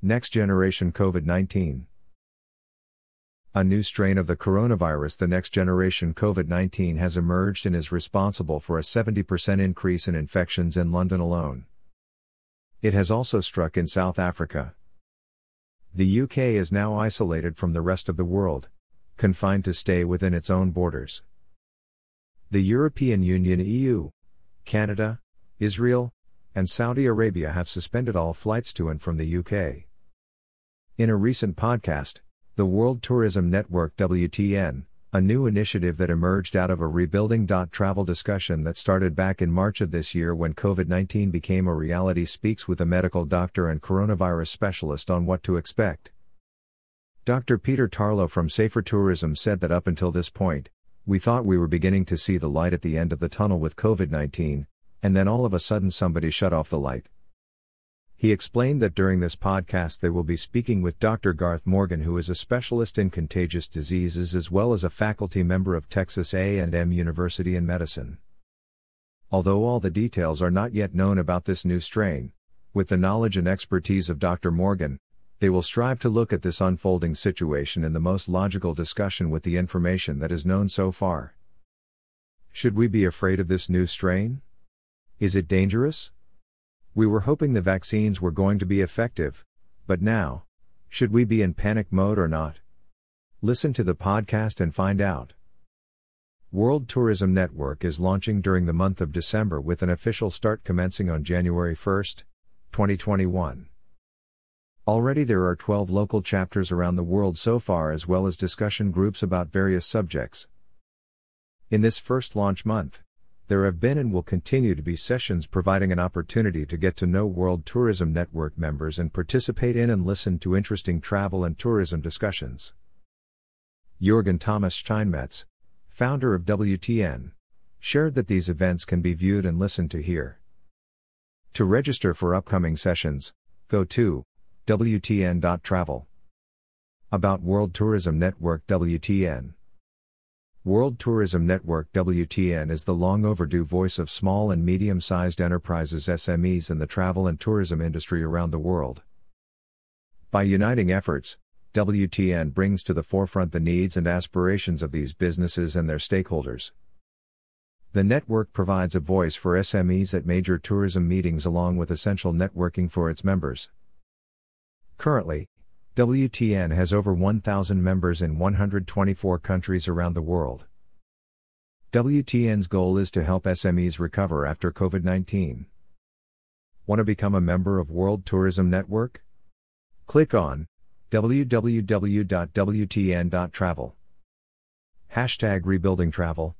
Next generation COVID 19. A new strain of the coronavirus, the next generation COVID 19, has emerged and is responsible for a 70% increase in infections in London alone. It has also struck in South Africa. The UK is now isolated from the rest of the world, confined to stay within its own borders. The European Union EU, Canada, Israel, and Saudi Arabia have suspended all flights to and from the UK. In a recent podcast, the World Tourism Network WTN, a new initiative that emerged out of a rebuilding travel discussion that started back in March of this year when COVID 19 became a reality, speaks with a medical doctor and coronavirus specialist on what to expect. Dr. Peter Tarlow from Safer Tourism said that up until this point, we thought we were beginning to see the light at the end of the tunnel with COVID 19, and then all of a sudden somebody shut off the light. He explained that during this podcast they will be speaking with Dr. Garth Morgan who is a specialist in contagious diseases as well as a faculty member of Texas A&M University in Medicine. Although all the details are not yet known about this new strain, with the knowledge and expertise of Dr. Morgan, they will strive to look at this unfolding situation in the most logical discussion with the information that is known so far. Should we be afraid of this new strain? Is it dangerous? We were hoping the vaccines were going to be effective, but now, should we be in panic mode or not? Listen to the podcast and find out. World Tourism Network is launching during the month of December with an official start commencing on January 1, 2021. Already there are 12 local chapters around the world so far as well as discussion groups about various subjects. In this first launch month, there have been and will continue to be sessions providing an opportunity to get to know World Tourism Network members and participate in and listen to interesting travel and tourism discussions. Jürgen Thomas Steinmetz, founder of WTN, shared that these events can be viewed and listened to here. To register for upcoming sessions, go to WTN.travel. About World Tourism Network WTN World Tourism Network WTN is the long overdue voice of small and medium sized enterprises SMEs in the travel and tourism industry around the world. By uniting efforts, WTN brings to the forefront the needs and aspirations of these businesses and their stakeholders. The network provides a voice for SMEs at major tourism meetings along with essential networking for its members. Currently, WTN has over 1,000 members in 124 countries around the world. WTN's goal is to help SMEs recover after COVID 19. Want to become a member of World Tourism Network? Click on www.wtn.travel. Hashtag rebuilding travel.